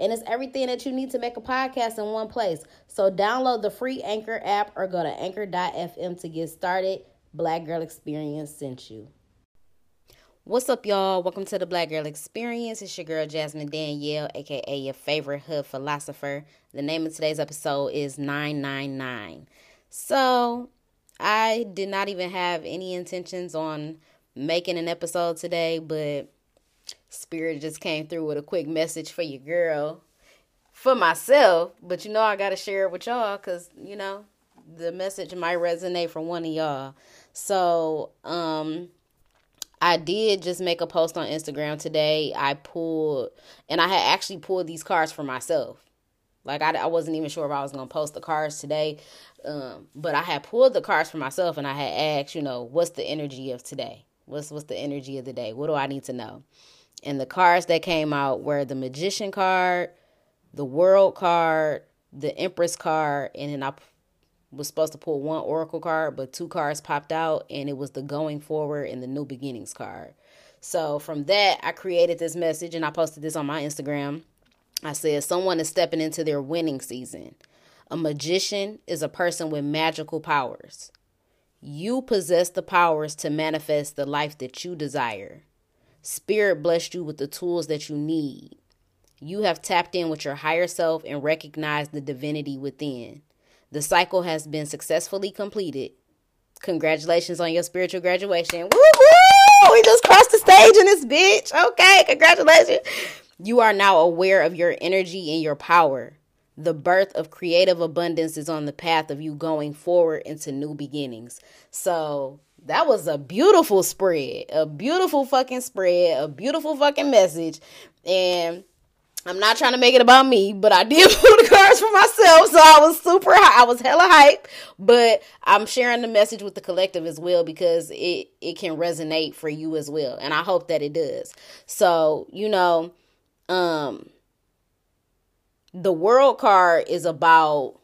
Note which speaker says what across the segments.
Speaker 1: And it's everything that you need to make a podcast in one place. So download the free Anchor app or go to anchor.fm to get started. Black Girl Experience sent you. What's up, y'all? Welcome to the Black Girl Experience. It's your girl Jasmine Danielle, aka your favorite hood philosopher. The name of today's episode is 999. So, I did not even have any intentions on making an episode today, but Spirit just came through with a quick message for your girl, for myself. But you know, I got to share it with y'all because, you know, the message might resonate for one of y'all. So, um, I did just make a post on Instagram today. I pulled, and I had actually pulled these cards for myself. Like I, I wasn't even sure if I was gonna post the cards today, um, but I had pulled the cards for myself, and I had asked, you know, what's the energy of today? What's what's the energy of the day? What do I need to know? And the cards that came out were the Magician card, the World card, the Empress card, and then I was supposed to pull one Oracle card, but two cards popped out, and it was the Going Forward and the New Beginnings card. So from that, I created this message and I posted this on my Instagram. I said, Someone is stepping into their winning season. A magician is a person with magical powers. You possess the powers to manifest the life that you desire. Spirit blessed you with the tools that you need. You have tapped in with your higher self and recognized the divinity within. The cycle has been successfully completed. Congratulations on your spiritual graduation. Woo woo! We just crossed the stage in this bitch. Okay, congratulations. You are now aware of your energy and your power. The birth of creative abundance is on the path of you going forward into new beginnings. So that was a beautiful spread, a beautiful fucking spread, a beautiful fucking message. And I'm not trying to make it about me, but I did pull the cards for myself, so I was super high. I was hella hype, but I'm sharing the message with the collective as well because it it can resonate for you as well, and I hope that it does. So you know, um, the world card is about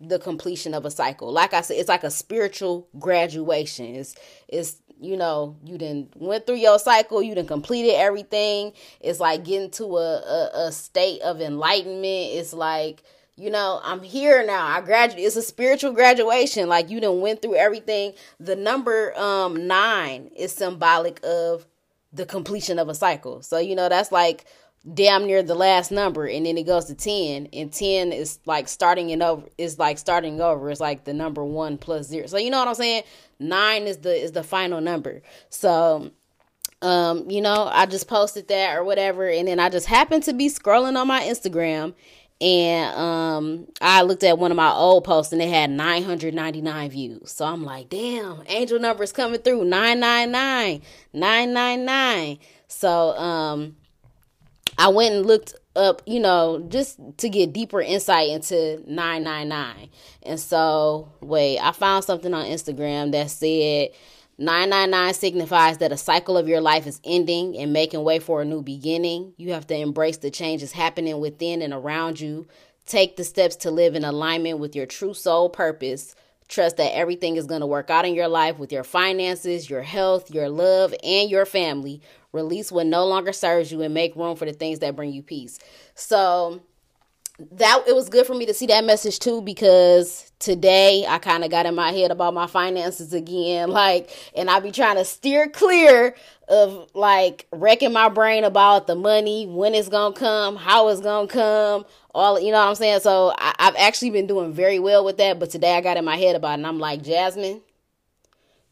Speaker 1: the completion of a cycle. Like I said, it's like a spiritual graduation. It's it's you know, you didn't went through your cycle, you didn't completed everything. It's like getting to a, a, a state of enlightenment. It's like, you know, I'm here now. I graduate. It's a spiritual graduation. Like you done went through everything. The number um nine is symbolic of the completion of a cycle. So, you know, that's like damn near the last number and then it goes to 10 and 10 is like starting it over is like starting over. It's like the number 1 plus 0 so you know what i'm saying? 9 is the is the final number. So um you know i just posted that or whatever and then i just happened to be scrolling on my instagram and um i looked at one of my old posts and it had 999 views. So i'm like damn angel numbers coming through. 999 999 so um I went and looked up, you know, just to get deeper insight into 999. And so, wait, I found something on Instagram that said 999 signifies that a cycle of your life is ending and making way for a new beginning. You have to embrace the changes happening within and around you. Take the steps to live in alignment with your true soul purpose. Trust that everything is going to work out in your life with your finances, your health, your love, and your family. Release what no longer serves you and make room for the things that bring you peace. So that it was good for me to see that message too because today I kind of got in my head about my finances again. Like and I be trying to steer clear of like wrecking my brain about the money when it's gonna come how it's gonna come all you know what I'm saying? So I, I've actually been doing very well with that but today I got in my head about it and I'm like Jasmine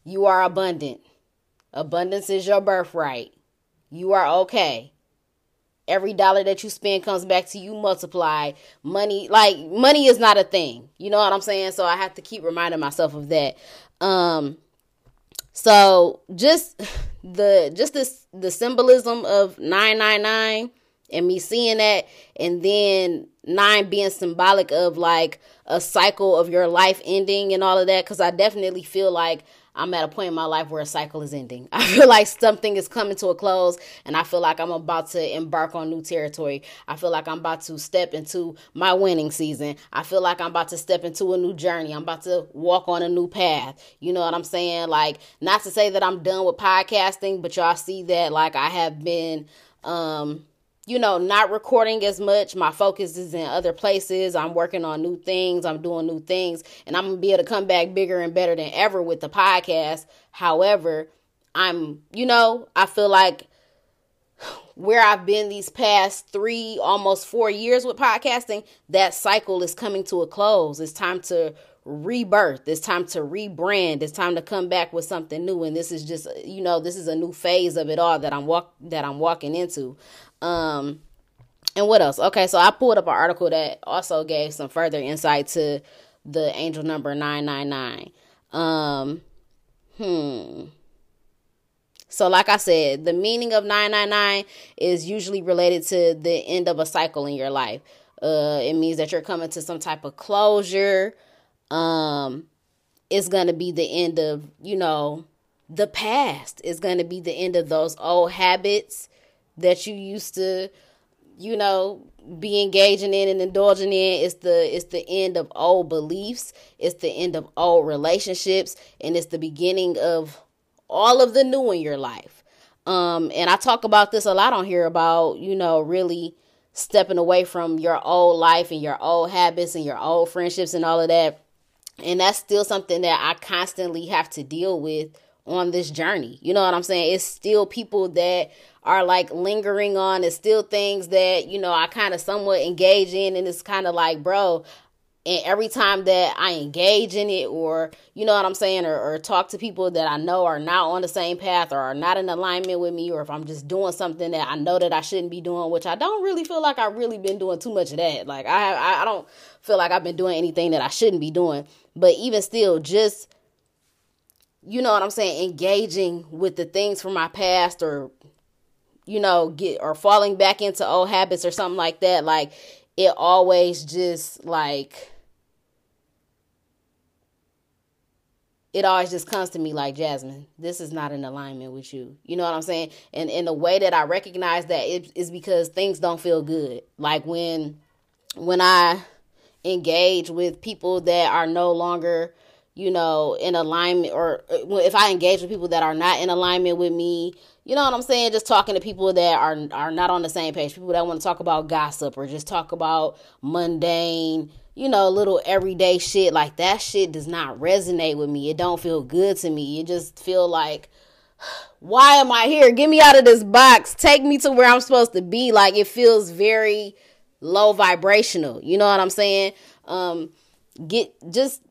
Speaker 1: you are abundant. Abundance is your birthright you are okay. Every dollar that you spend comes back to you multiplied. Money, like money is not a thing. You know what I'm saying? So I have to keep reminding myself of that. Um so just the just this the symbolism of 999 and me seeing that and then nine being symbolic of like a cycle of your life ending and all of that because I definitely feel like I'm at a point in my life where a cycle is ending. I feel like something is coming to a close and I feel like I'm about to embark on new territory. I feel like I'm about to step into my winning season. I feel like I'm about to step into a new journey. I'm about to walk on a new path. You know what I'm saying? Like, not to say that I'm done with podcasting, but y'all see that like I have been um you know, not recording as much. My focus is in other places. I'm working on new things. I'm doing new things. And I'm going to be able to come back bigger and better than ever with the podcast. However, I'm, you know, I feel like where I've been these past three, almost four years with podcasting, that cycle is coming to a close. It's time to rebirth. It's time to rebrand. It's time to come back with something new. And this is just, you know, this is a new phase of it all that I'm walk that I'm walking into. Um, and what else? Okay, so I pulled up an article that also gave some further insight to the angel number 999. Um, hmm. So, like I said, the meaning of 999 is usually related to the end of a cycle in your life. Uh, it means that you're coming to some type of closure. Um, it's going to be the end of, you know, the past. It's going to be the end of those old habits that you used to you know be engaging in and indulging in it's the it's the end of old beliefs it's the end of old relationships and it's the beginning of all of the new in your life. Um and i talk about this a lot on here about you know really stepping away from your old life and your old habits and your old friendships and all of that. And that's still something that i constantly have to deal with on this journey you know what i'm saying it's still people that are like lingering on. It's still things that, you know, I kind of somewhat engage in. And it's kind of like, bro, and every time that I engage in it or, you know what I'm saying, or, or talk to people that I know are not on the same path or are not in alignment with me, or if I'm just doing something that I know that I shouldn't be doing, which I don't really feel like I've really been doing too much of that. Like I have, I don't feel like I've been doing anything that I shouldn't be doing. But even still, just you know what I'm saying, engaging with the things from my past or you know, get or falling back into old habits or something like that, like it always just like it always just comes to me like Jasmine, this is not in alignment with you. You know what I'm saying? And in the way that I recognize that it is because things don't feel good. Like when when I engage with people that are no longer you know, in alignment, or uh, if I engage with people that are not in alignment with me, you know what I'm saying? Just talking to people that are are not on the same page, people that want to talk about gossip or just talk about mundane, you know, little everyday shit like that. Shit does not resonate with me. It don't feel good to me. It just feel like, why am I here? Get me out of this box. Take me to where I'm supposed to be. Like it feels very low vibrational. You know what I'm saying? Um, get just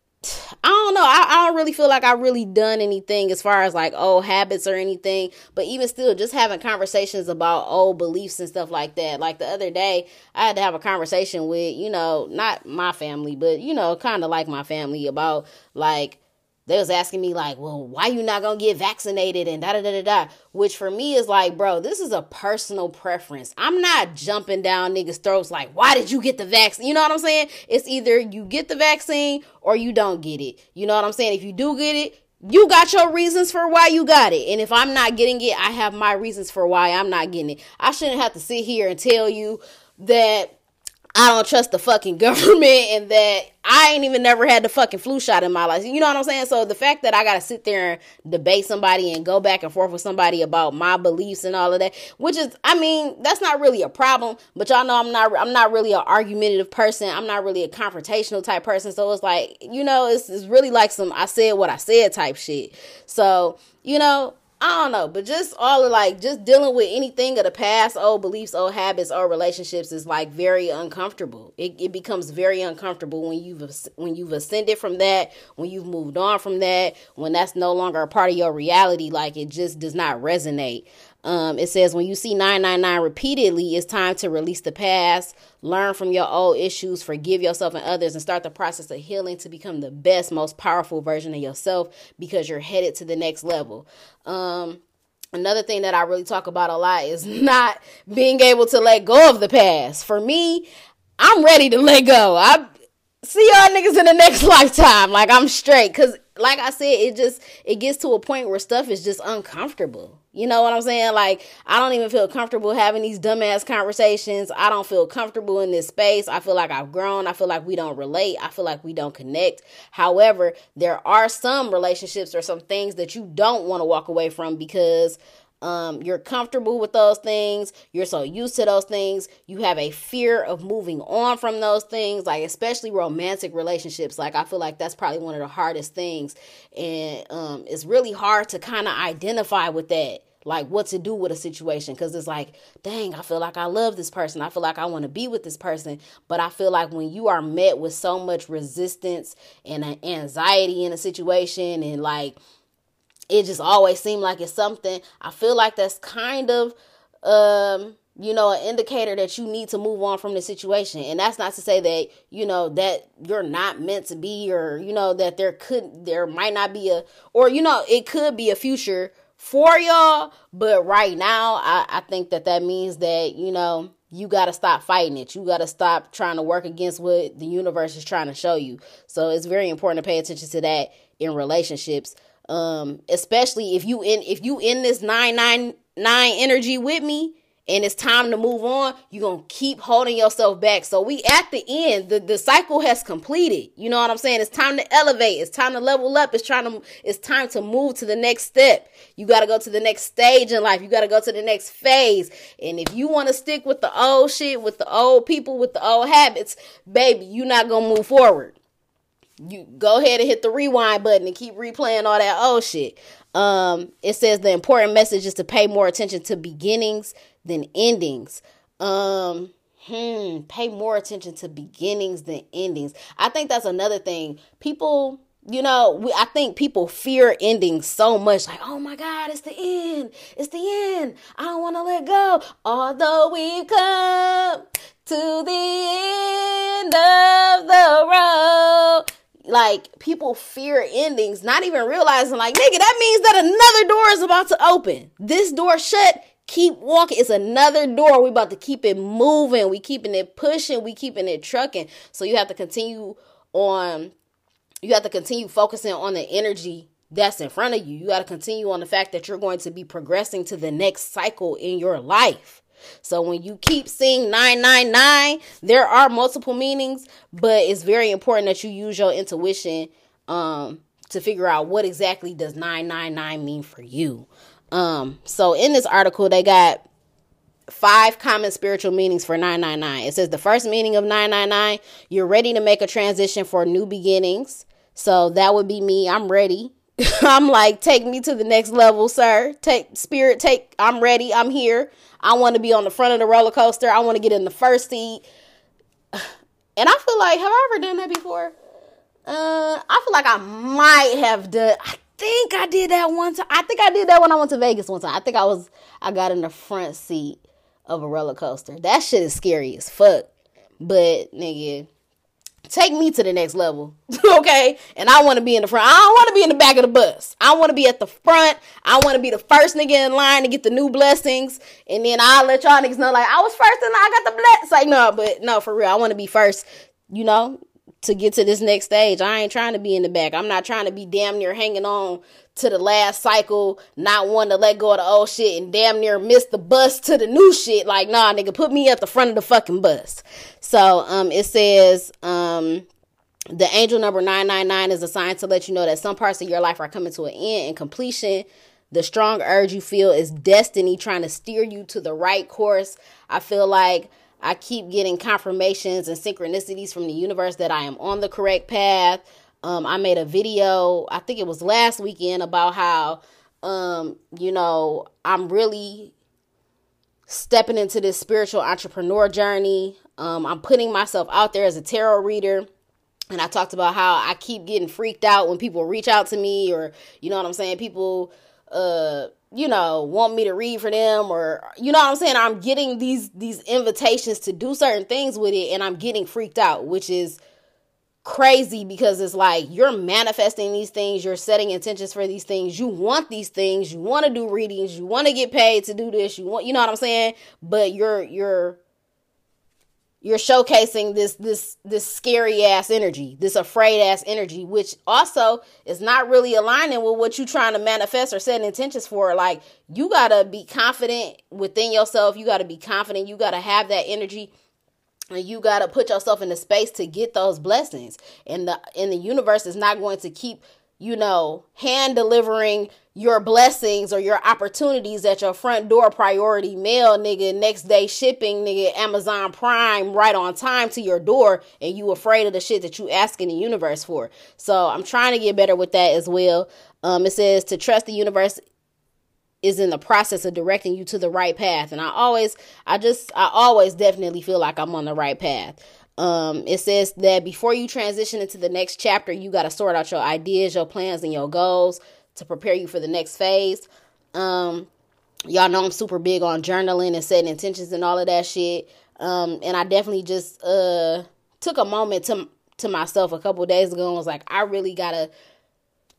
Speaker 1: I don't know. I, I, don't really feel like I really done anything as far as like old habits or anything. But even still, just having conversations about old beliefs and stuff like that. Like the other day, I had to have a conversation with, you know, not my family, but you know, kind of like my family about like they was asking me like, well, why you not gonna get vaccinated and da da da da da. Which for me is like, bro, this is a personal preference. I'm not jumping down niggas' throats like, why did you get the vaccine? You know what I'm saying? It's either you get the vaccine or you don't get it. You know what I'm saying? If you do get it, you got your reasons for why you got it. And if I'm not getting it, I have my reasons for why I'm not getting it. I shouldn't have to sit here and tell you that I don't trust the fucking government and that I ain't even never had the fucking flu shot in my life. You know what I'm saying? So the fact that I got to sit there and debate somebody and go back and forth with somebody about my beliefs and all of that, which is, I mean, that's not really a problem. But y'all know I'm not, I'm not really an argumentative person. I'm not really a confrontational type person. So it's like, you know, it's, it's really like some I said what I said type shit. So you know, I don't know, but just all of like just dealing with anything of the past, old beliefs, old habits, old relationships is like very uncomfortable. It, it becomes very uncomfortable when you've when you've ascended from that, when you've moved on from that, when that's no longer a part of your reality. Like it just does not resonate. Um, it says when you see 999 repeatedly, it's time to release the past, learn from your old issues, forgive yourself and others, and start the process of healing to become the best, most powerful version of yourself because you're headed to the next level. Um, another thing that I really talk about a lot is not being able to let go of the past. For me, I'm ready to let go. I see y'all niggas in the next lifetime. Like I'm straight. Cause like I said, it just it gets to a point where stuff is just uncomfortable. You know what I'm saying? Like I don't even feel comfortable having these dumbass conversations. I don't feel comfortable in this space. I feel like I've grown. I feel like we don't relate. I feel like we don't connect. However, there are some relationships or some things that you don't want to walk away from because um, you're comfortable with those things. You're so used to those things. You have a fear of moving on from those things, like especially romantic relationships. Like I feel like that's probably one of the hardest things, and um, it's really hard to kind of identify with that like what to do with a situation. Because it's like dang i feel like i love this person. I feel like i want to be with this person. But i feel like when you are met with so much resistance and anxiety in a situation and like it just always seemed like it's something. I feel like that's kind of um you know an indicator that you need to move on from the situation. And that's not to say that you know that you're not meant to be or you know that there could there might not be a or you know it could be a future for y'all but right now i i think that that means that you know you got to stop fighting it. You got to stop trying to work against what the universe is trying to show you. So it's very important to pay attention to that in relationships. Um especially if you in if you in this 999 energy with me and it's time to move on you're gonna keep holding yourself back. So we at the end the, the cycle has completed. You know what i'm saying? It's time to elevate. It's time to level up. It's trying to it's time to move to the next step. You got to go to the next stage in life. You got to go to the next phase. And if you want to stick with the old shit with the old people with the old habits baby you're not gonna move forward. You go ahead and hit the rewind button and keep replaying all that old shit. Um, it says the important message is to pay more attention to beginnings than endings. Um, hmm, pay more attention to beginnings than endings. I think that's another thing. People, you know, we, I think people fear endings so much. Like, oh my God, it's the end. It's the end. I don't want to let go. Although we've come to the end of the road like people fear endings, not even realizing like, nigga, that means that another door is about to open. This door shut, keep walking. It's another door. We about to keep it moving. We keeping it pushing. We keeping it trucking. So you have to continue on. You have to continue focusing on the energy that's in front of you. You got to continue on the fact that you're going to be progressing to the next cycle in your life. So when you keep seeing 999, there are multiple meanings, but it's very important that you use your intuition um, to figure out what exactly does 999 mean for you. Um, so in this article, they got five common spiritual meanings for 999. It says the first meaning of 999, you're ready to make a transition for new beginnings. So that would be me. I'm ready. I'm like, take me to the next level, sir. Take spirit, take, I'm ready. I'm here. I want to be on the front of the roller coaster. I want to get in the first seat. And I feel like, have I ever done that before? Uh, I feel like I might have done. I think I did that one time. I think I did that when I went to Vegas one time. I think I was, I got in the front seat of a roller coaster. That shit is scary as fuck. But nigga, take me to the next level. okay? And I want to be in the front. I don't want to be in the back of the bus. I want to be at the front. I want to be the first nigga in line to get the new blessings. And then I'll let y'all niggas know, like, I was first and I got the bless. Like, no, but no, for real. I want to be first, you know, to get to this next stage. I ain't trying to be in the back. I'm not trying to be damn near hanging on to the last cycle, not wanting to let go of the old shit and damn near miss the bus to the new shit. Like, nah, nigga, put me at the front of the fucking bus. So, um, it says, um, the angel number 999 is assigned to let you know that some parts of your life are coming to an end and completion. The strong urge you feel is destiny trying to steer you to the right course. I feel like I keep getting confirmations and synchronicities from the universe that I am on the correct path. Um, I made a video, I think it was last weekend, about how, um, you know, I'm really stepping into this spiritual entrepreneur journey. Um, I'm putting myself out there as a tarot reader. And I talked about how I keep getting freaked out when people reach out to me, or, you know what I'm saying? People, uh, you know, want me to read for them or you know what I'm saying? I'm getting these these invitations to do certain things with it and I'm getting freaked out, which is crazy because it's like you're manifesting these things, you're setting intentions for these things, you want these things, you want to do readings, you want to get paid to do this, you want you know what I'm saying? But you're you're you're showcasing this this this scary ass energy, this afraid ass energy, which also is not really aligning with what you're trying to manifest or set intentions for. Like you gotta be confident within yourself. You gotta be confident. You gotta have that energy and you got to put yourself in the space to get those blessings and the and the universe is not going to keep you know hand delivering your blessings or your opportunities at your front door priority mail nigga next day shipping nigga amazon prime right on time to your door and you afraid of the shit that you asking the universe for so i'm trying to get better with that as well um, it says to trust the universe is in the process of directing you to the right path. And I always, I just, I always definitely feel like I'm on the right path. Um, it says that before you transition into the next chapter, you got to sort out your ideas, your plans, and your goals to prepare you for the next phase. Um, y'all know I'm super big on journaling and setting intentions and all of that shit. Um, and I definitely just uh took a moment to to myself a couple days ago and was like, I really gotta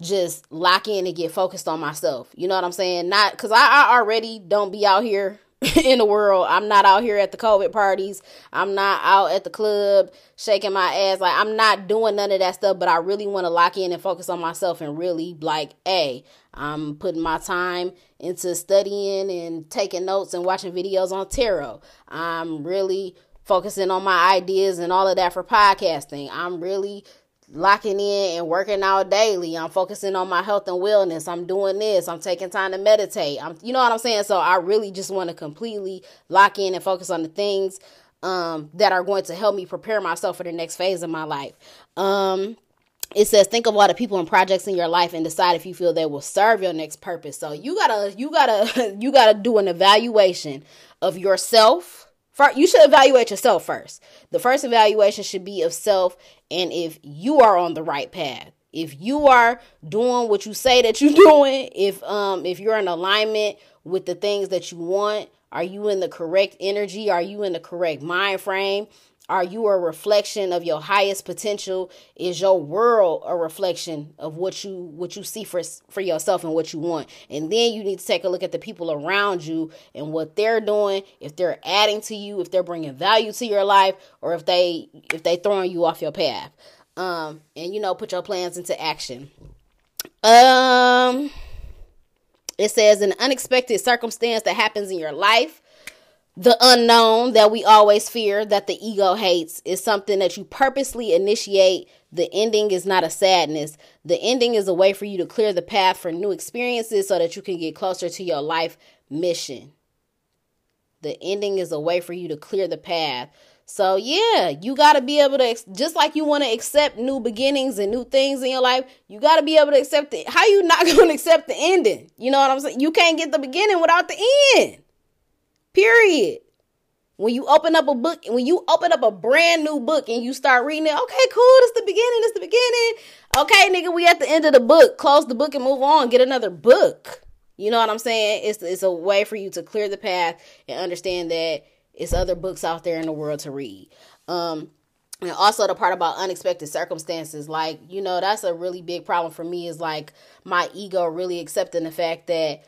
Speaker 1: just lock in and get focused on myself. You know what I'm saying? Not because I, I already don't be out here in the world. I'm not out here at the COVID parties. I'm not out at the club shaking my ass. Like I'm not doing none of that stuff, but I really want to lock in and focus on myself and really like, hey, I'm putting my time into studying and taking notes and watching videos on tarot. I'm really focusing on my ideas and all of that for podcasting. I'm really locking in and working out daily. I'm focusing on my health and wellness. I'm doing this. I'm taking time to meditate. I'm you know what I'm saying? So I really just want to completely lock in and focus on the things um, that are going to help me prepare myself for the next phase of my life. Um, it says think of all the people and projects in your life and decide if you feel they will serve your next purpose. So you gotta you gotta you gotta do an evaluation of yourself First, you should evaluate yourself first. The first evaluation should be of self and if you are on the right path. If you are doing what you say that you're doing, if um if you're in alignment with the things that you want, are you in the correct energy? Are you in the correct mind frame? Are you a reflection of your highest potential? Is your world a reflection of what you what you see for for yourself and what you want? And then you need to take a look at the people around you and what they're doing, if they're adding to you, if they're bringing value to your life, or if they if they throwing you off your path. Um, and you know, put your plans into action. Um, it says an unexpected circumstance that happens in your life the unknown that we always fear that the ego hates is something that you purposely initiate. The ending is not a sadness. The ending is a way for you to clear the path for new experiences so that you can get closer to your life mission. The ending is a way for you to clear the path. So, yeah, you got to be able to, just like you want to accept new beginnings and new things in your life, you got to be able to accept it. How you not going to accept the ending? You know what I'm saying? You can't get the beginning without the end. Period. When you open up a book, when you open up a brand new book and you start reading it, okay, cool, it's the beginning, it's the beginning. Okay, nigga, we at the end of the book. Close the book and move on. Get another book. You know what I'm saying? It's it's a way for you to clear the path and understand that it's other books out there in the world to read. Um, and also the part about unexpected circumstances, like you know, that's a really big problem for me. Is like my ego really accepting the fact that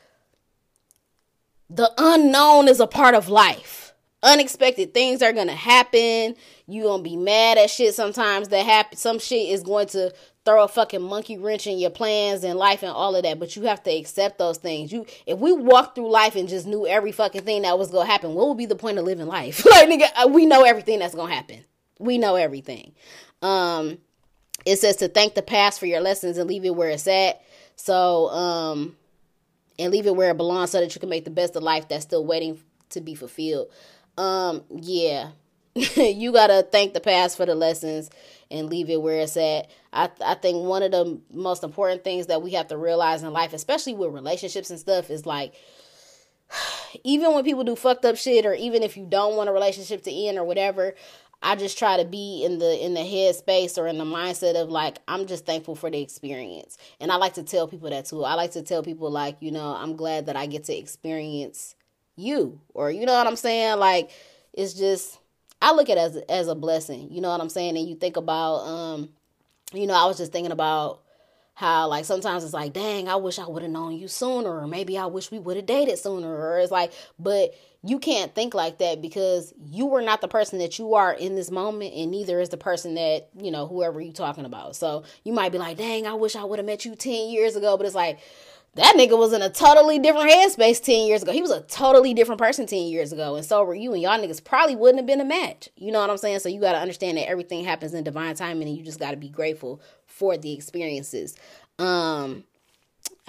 Speaker 1: the unknown is a part of life. Unexpected things are gonna happen. You gonna be mad at shit sometimes that happen. Some shit is going to throw a fucking monkey wrench in your plans and life and all of that. But you have to accept those things. You, if we walked through life and just knew every fucking thing that was gonna happen, what would be the point of living life? like nigga, uh, we know everything that's gonna happen. We know everything. Um, it says to thank the past for your lessons and leave it where it's at. So, um, and leave it where it belongs so that you can make the best of life that's still waiting to be fulfilled. Um, yeah. you gotta thank the past for the lessons and leave it where it's at. I I think one of the most important things that we have to realize in life, especially with relationships and stuff, is like even when people do fucked up shit, or even if you don't want a relationship to end or whatever, I just try to be in the in the head space or in the mindset of like I'm just thankful for the experience. And I like to tell people that too. I like to tell people like, you know, I'm glad that I get to experience you or you know what I'm saying? Like it's just I look at it as as a blessing. You know what I'm saying? And you think about um you know, I was just thinking about how like sometimes it's like, dang, I wish I would have known you sooner, or maybe I wish we would have dated sooner, or it's like, but you can't think like that because you were not the person that you are in this moment, and neither is the person that you know whoever you're talking about. So you might be like, dang, I wish I would have met you ten years ago, but it's like that nigga was in a totally different headspace 10 years ago. He was a totally different person 10 years ago. And so were you. And y'all niggas probably wouldn't have been a match. You know what I'm saying? So you got to understand that everything happens in divine timing and you just got to be grateful for the experiences. Um,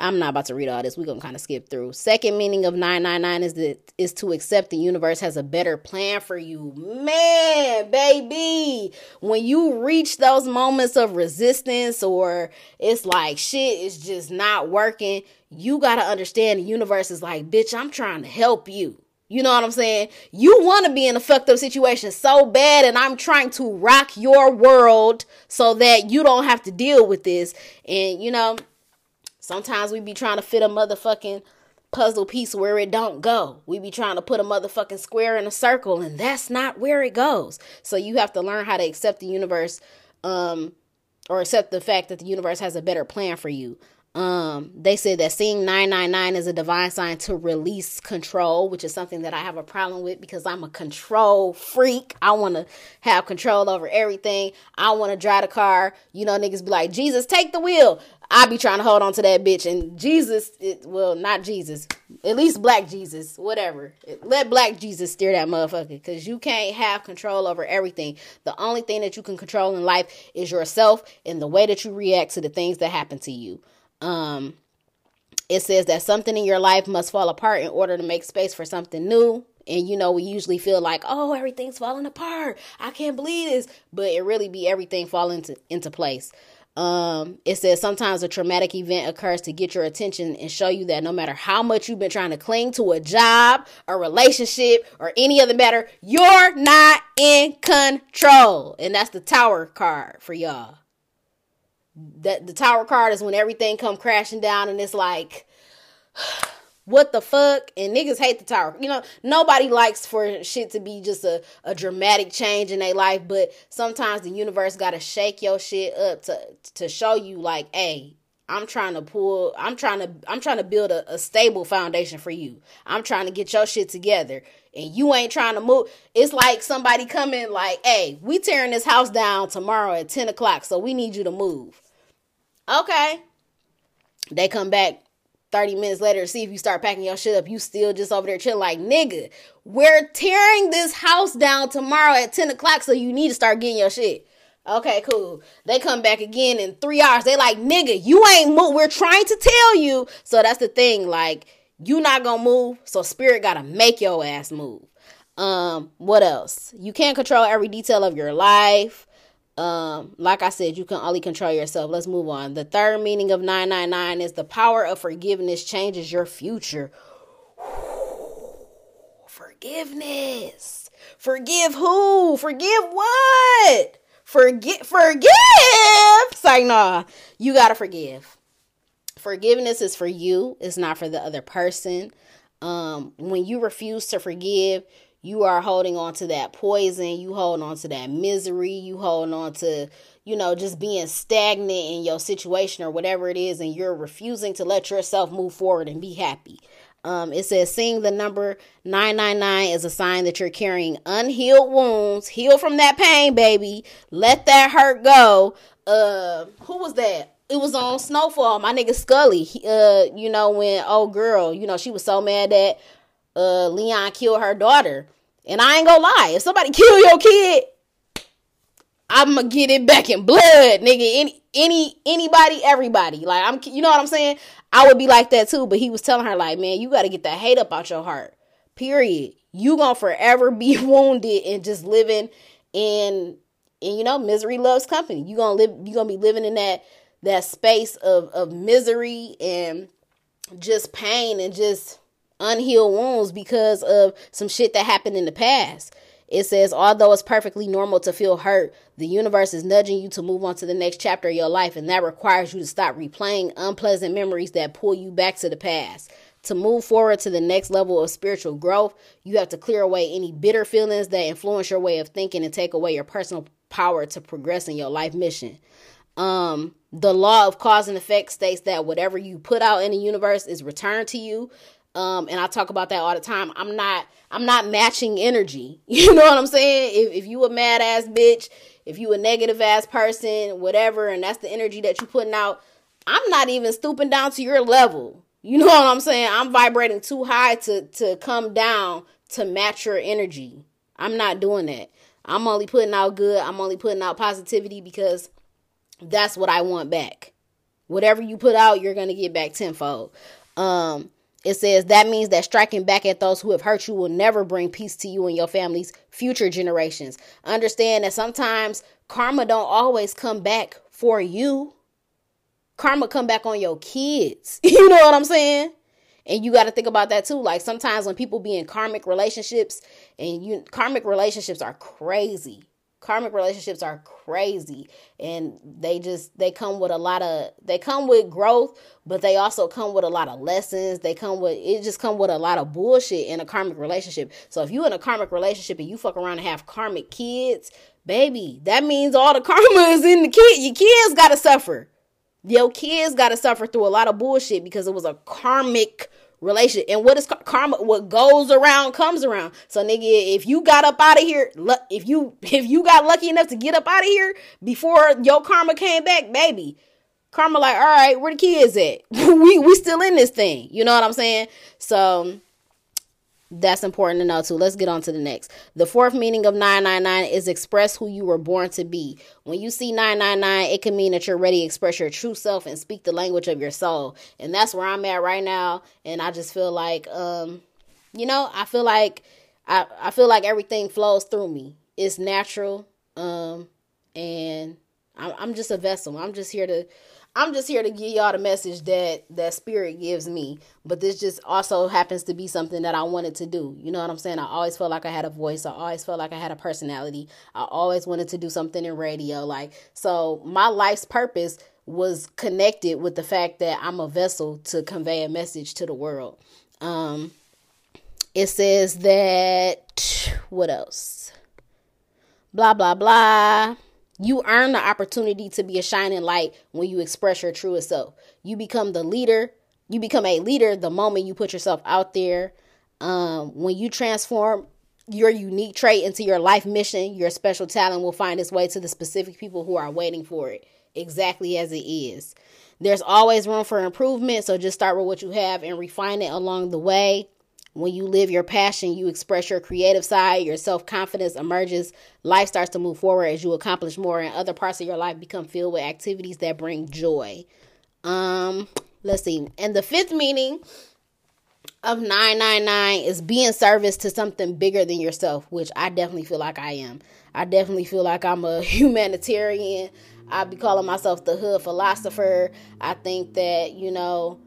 Speaker 1: I'm not about to read all this. We're gonna kind of skip through. Second meaning of 999 is that is to accept the universe has a better plan for you. Man, baby. When you reach those moments of resistance or it's like shit is just not working, you gotta understand the universe is like, bitch, I'm trying to help you. You know what I'm saying? You want to be in a fucked up situation so bad, and I'm trying to rock your world so that you don't have to deal with this. And you know, sometimes we be trying to fit a motherfucking puzzle piece where it don't go. We be trying to put a motherfucking square in a circle, and that's not where it goes. So you have to learn how to accept the universe, um, or accept the fact that the universe has a better plan for you. Um, they said that seeing 999 is a divine sign to release control, which is something that I have a problem with because I'm a control freak. I want to have control over everything. I want to drive the car. You know, niggas be like, Jesus, take the wheel. I be trying to hold on to that bitch. And Jesus, it, well, not Jesus, at least black Jesus, whatever. Let black Jesus steer that motherfucker because you can't have control over everything. The only thing that you can control in life is yourself and the way that you react to the things that happen to you. Um, it says that something in your life must fall apart in order to make space for something new. And you know, we usually feel like, oh, everything's falling apart. I can't believe this. But it really be everything falling into, into place. Um, it says sometimes a traumatic event occurs to get your attention and show you that no matter how much you've been trying to cling to a job, a relationship, or any other matter, you're not in control. And that's the tower card for y'all that the tower card is when everything come crashing down and it's like what the fuck? And niggas hate the tower. You know nobody likes for shit to be just a, a dramatic change in their life but sometimes the universe gotta shake your shit up to to show you like hey i'm trying to pull i'm trying to i'm trying to build a, a stable foundation for you. I'm trying to get your shit together. And you ain't trying to move. It's like somebody coming like hey we tearing this house down tomorrow at 10 o'clock so we need you to move Okay. They come back 30 minutes later to see if you start packing your shit up. You still just over there chilling like, nigga, we're tearing this house down tomorrow at 10 o'clock, so you need to start getting your shit. Okay, cool. They come back again in three hours. They like, nigga, you ain't move. We're trying to tell you. So that's the thing. Like, you not gonna move. So spirit gotta make your ass move. Um, what else? You can't control every detail of your life. Um, like I said, you can only control yourself. Let's move on. The third meaning of 999 is the power of forgiveness changes your future. Forgiveness. Forgive who? Forgive what? Forget forgive. It's like, nah, you gotta forgive. Forgiveness is for you, it's not for the other person. Um, when you refuse to forgive, you are holding on to that poison, you hold on to that misery, you hold on to, you know, just being stagnant in your situation or whatever it is, and you're refusing to let yourself move forward and be happy. Um, it says, seeing the number 999 is a sign that you're carrying unhealed wounds. Heal from that pain, baby. Let that hurt go. Uh, who was that? It was on Snowfall. My nigga Scully. Uh, you know when old girl, you know she was so mad that uh Leon killed her daughter. And I ain't gonna lie, if somebody kill your kid, I'ma get it back in blood, nigga. Any any anybody, everybody. Like I'm you know what I'm saying? I would be like that too, but he was telling her, like, man, you gotta get that hate up out your heart. Period. You gonna forever be wounded and just living in and you know, misery loves company. You gonna live you gonna be living in that that space of of misery and just pain and just unhealed wounds because of some shit that happened in the past. It says, although it's perfectly normal to feel hurt, the universe is nudging you to move on to the next chapter of your life, and that requires you to stop replaying unpleasant memories that pull you back to the past. To move forward to the next level of spiritual growth, you have to clear away any bitter feelings that influence your way of thinking and take away your personal power to progress in your life mission. Um, the law of cause and effect states that whatever you put out in the universe is returned to you. Um, and I talk about that all the time. I'm not I'm not matching energy. You know what I'm saying? If if you a mad ass bitch, if you a negative ass person, whatever, and that's the energy that you putting out, I'm not even stooping down to your level. You know what I'm saying? I'm vibrating too high to to come down to match your energy. I'm not doing that. I'm only putting out good. I'm only putting out positivity because that's what I want back. Whatever you put out, you're to get back tenfold. Um it says that means that striking back at those who have hurt you will never bring peace to you and your family's future generations. Understand that sometimes karma don't always come back for you. Karma come back on your kids. You know what I'm saying? And you got to think about that too. Like sometimes when people be in karmic relationships and you karmic relationships are crazy karmic relationships are crazy and they just they come with a lot of they come with growth but they also come with a lot of lessons. They come with it just come with a lot of bullshit in a karmic relationship. So if you in a karmic relationship and you fuck around and have karmic kids baby that means all the karma is in the kid. Your kids gotta suffer. Your kids gotta suffer through a lot of bullshit because it was a karmic relation. And what is karma? What goes around comes around. So nigga, if you got up out of here, if you if you got lucky enough to get up out of here before your karma came back, baby. Karma like, all right, where the kids at? we we still in this thing. You know what I'm saying? So that's important to know too. Let's get on to the next. The fourth meaning of 999 is express who you were born to be. When you see 999, it can mean that you're ready to express your true self and speak the language of your soul. And that's where I'm at right now. And I just feel like, um, you know, I feel like I, I feel like everything flows through me. It's natural. Um, and I'm, I'm just a vessel. I'm just here to I'm just here to give y'all the message that that spirit gives me. But this just also happens to be something that I wanted to do. You know what I'm saying? I always felt like I had a voice. I always felt like I had a personality. I always wanted to do something in radio. Like so my life's purpose was connected with the fact that I'm a vessel to convey a message to the world. Um it says that what else? Blah blah blah. You earn the opportunity to be a shining light when you express your truest self. You become the leader. You become a leader the moment you put yourself out there. Um, when you transform your unique trait into your life mission, your special talent will find its way to the specific people who are waiting for it, exactly as it is. There's always room for improvement, so just start with what you have and refine it along the way. When you live your passion, you express your creative side, your self confidence emerges, life starts to move forward as you accomplish more, and other parts of your life become filled with activities that bring joy. Um, let's see. And the fifth meaning of 999 is being service to something bigger than yourself, which I definitely feel like I am. I definitely feel like I'm a humanitarian. I'd be calling myself the hood philosopher. I think that, you know,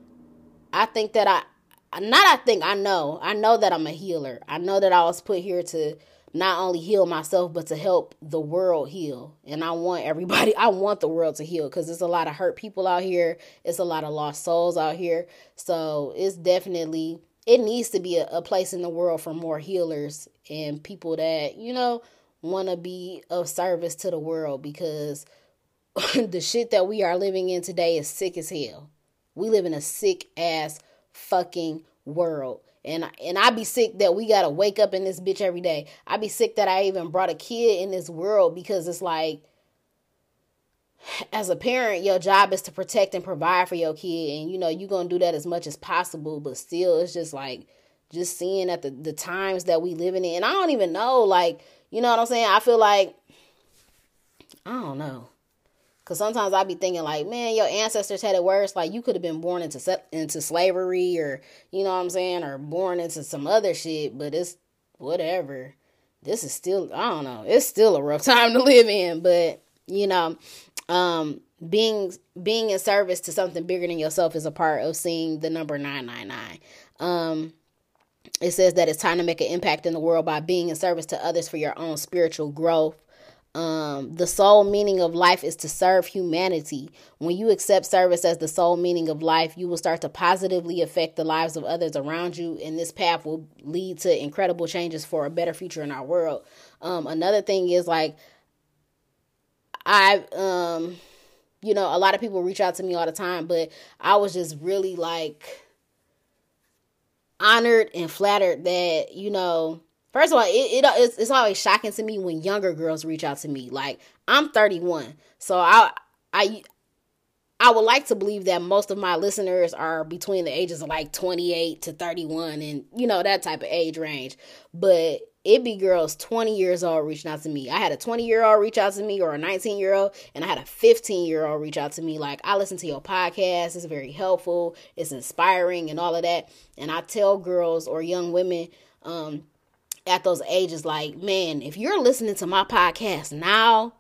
Speaker 1: I think that I not I think I know. I know that I'm a healer. I know that I was put here to not only heal myself but to help the world heal. And I want everybody I want the world to heal cuz there's a lot of hurt people out here. It's a lot of lost souls out here. So it's definitely it needs to be a, a place in the world for more healers and people that, you know, want to be of service to the world because the shit that we are living in today is sick as hell. We live in a sick ass fucking world. And and I be sick that we gotta wake up in this bitch every day. I be sick that I even brought a kid in this world because it's like as a parent, your job is to protect and provide for your kid, and you know you're gonna do that as much as possible. But still, it's just like just seeing at the the times that we living in, and I don't even know, like you know what I'm saying. I feel like I don't know. Cause sometimes I be thinking like, man, your ancestors had it worse. Like you could have been born into into slavery, or you know what I'm saying, or born into some other shit. But it's whatever. This is still, I don't know. It's still a rough time to live in. But you know, um, being being in service to something bigger than yourself is a part of seeing the number nine nine nine. Um, it says that it's time to make an impact in the world by being in service to others for your own spiritual growth um, the sole meaning of life is to serve humanity. When you accept service as the sole meaning of life, you will start to positively affect the lives of others around you, and this path will lead to incredible changes for a better future in our world. Um, another thing is like, I um, you know, a lot of people reach out to me all the time, but I was just really like honored and flattered that, you know, first of all, it, it it's, it's always shocking to me when younger girls reach out to me. Like, I'm 31. So I I I would like to believe that most of my listeners are between the ages of like 28 to 31 and you know that type of age range. But it be girls 20 years old reaching out to me. I had a 20 year old reach out to me or a 19 year old, and I had a 15 year old reach out to me. Like, I listen to your podcast, it's very helpful, it's inspiring, and all of that. And I tell girls or young women, um, at those ages, like, man, if you're listening to my podcast now,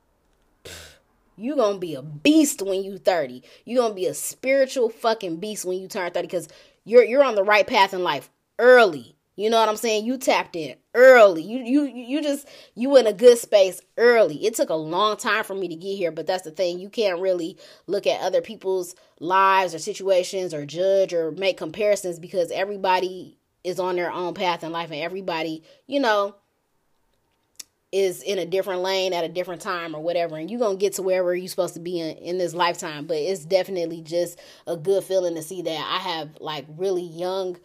Speaker 1: you're gonna be a beast when you 30. You're gonna be a spiritual fucking beast when you turn 30 because you're you're on the right path in life early. You know what I'm saying? You tapped in early. You you you just you in a good space early. It took a long time for me to get here, but that's the thing. You can't really look at other people's lives or situations or judge or make comparisons because everybody is on their own path in life and everybody, you know, is in a different lane at a different time or whatever. And you're gonna get to wherever you're supposed to be in, in this lifetime. But it's definitely just a good feeling to see that i have like really young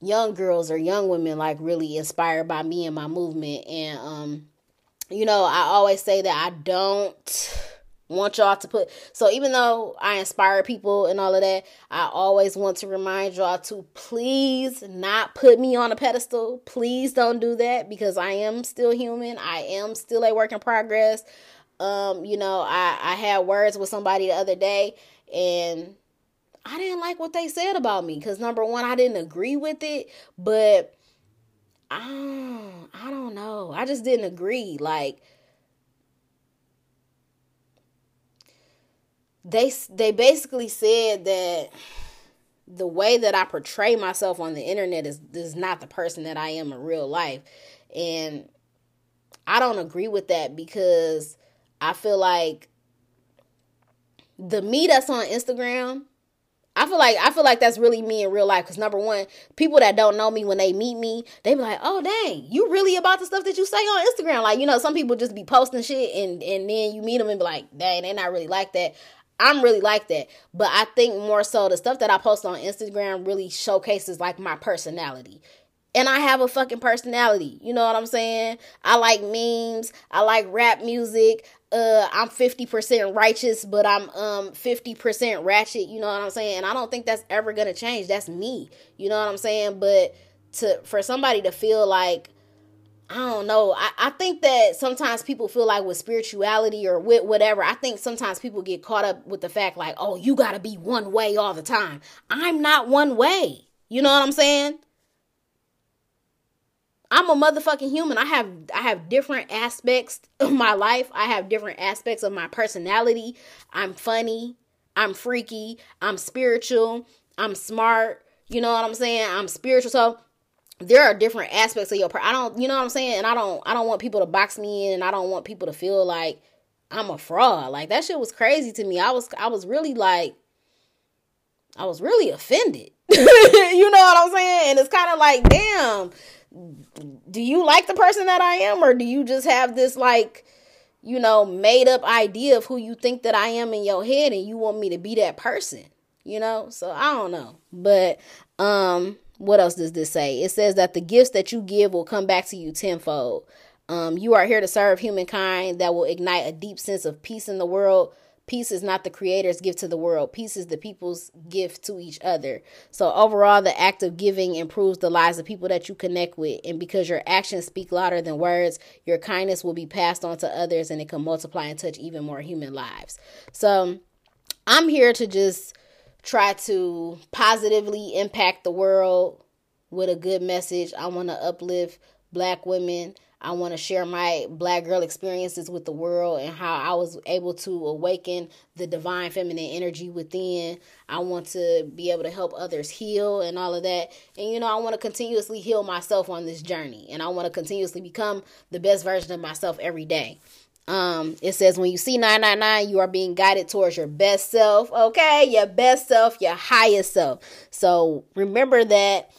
Speaker 1: young girls or young women like really inspired by me and my movement. And um you know i always say that i don't want y'all to put so even though I inspire people and all of that, I always want to remind y'all to please not put me on a pedestal. Please don't do that because I am still human. I am still a work in progress. Um, you know, I I had words with somebody the other day and I didn't like what they said about me cuz number 1 I didn't agree with it, but I I don't know. I just didn't agree like they they basically said that the way that I portray myself on the internet is is not the person that I am in real life. And I don't agree with that because I feel like the me that's on Instagram, I feel like I feel like that's really me in real life. Cause number one, people that don't know me when they meet me, they be like, "Oh dang, you really about the stuff that you say on Instagram?" Like you know, some people just be posting shit, and and then you meet them and be like, "Dang, they not really like that." I'm really like that. But I think more so the stuff that I post on Instagram really showcases like my personality. And I have a fucking personality. You know what I'm saying? I like memes. I like rap music. Uh, I'm 50% righteous, but I'm um 50% ratchet. You know what I'm saying? And I don't think that's ever gonna change. That's me. You know what I'm saying? But to for somebody to feel like I don't know. I, I think that sometimes people feel like with spirituality or with whatever, I think sometimes people get caught up with the fact like, oh, you got to be one way all the time. I'm not one way. You know what I'm saying? I'm a motherfucking human. I have I have different aspects of my life. I have different aspects of my personality. I'm funny. I'm freaky. I'm spiritual. I'm smart. You know what I'm saying? I'm spiritual. So there are different aspects of your I don't you know what I'm saying? And I don't I don't want people to box me in and I don't want people to feel like I'm a fraud. Like that shit was crazy to me. I was I was really like I was really offended. you know what I'm saying? And it's kind of like, damn, do you like the person that I am or do you just have this like you know, made up idea of who you think that I am in your head and you want me to be that person, you know? So I don't know. But um what else does this say? It says that the gifts that you give will come back to you tenfold. Um, you are here to serve humankind that will ignite a deep sense of peace in the world. Peace is not the creator's gift to the world. Peace is the people's gift to each other. So overall, the act of giving improves the lives of people that you connect with. And because your actions speak louder than words, your kindness will be passed on to others and it can multiply and touch even more human lives. So I'm here to just try to positively impact the world with a good message. I want to uplift black women. I want to share my black girl experiences with the world and how I was able to awaken the divine feminine energy within. I want to be able to help others heal and all of that. And you know, I want to continuously heal myself on this journey and I want to continuously become the best version of myself every day. Um, it says when you see 999, you are being guided towards your best self, okay? Your best self, your highest self. So remember that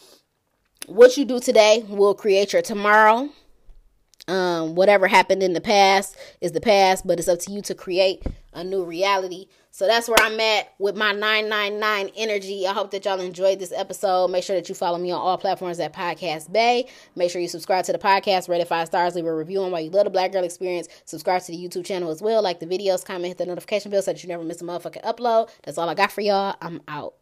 Speaker 1: what you do today will create your tomorrow. Um, whatever happened in the past is the past, but it's up to you to create a new reality. So that's where I'm at with my 999 energy. I hope that y'all enjoyed this episode. Make sure that you follow me on all platforms at Podcast Bay. Make sure you subscribe to the podcast, rate it five stars, leave a review on why you love the Black Girl Experience. Subscribe to the YouTube channel as well. Like the videos, comment, hit the notification bell so that you never miss a motherfucking upload. That's all I got for y'all. I'm out.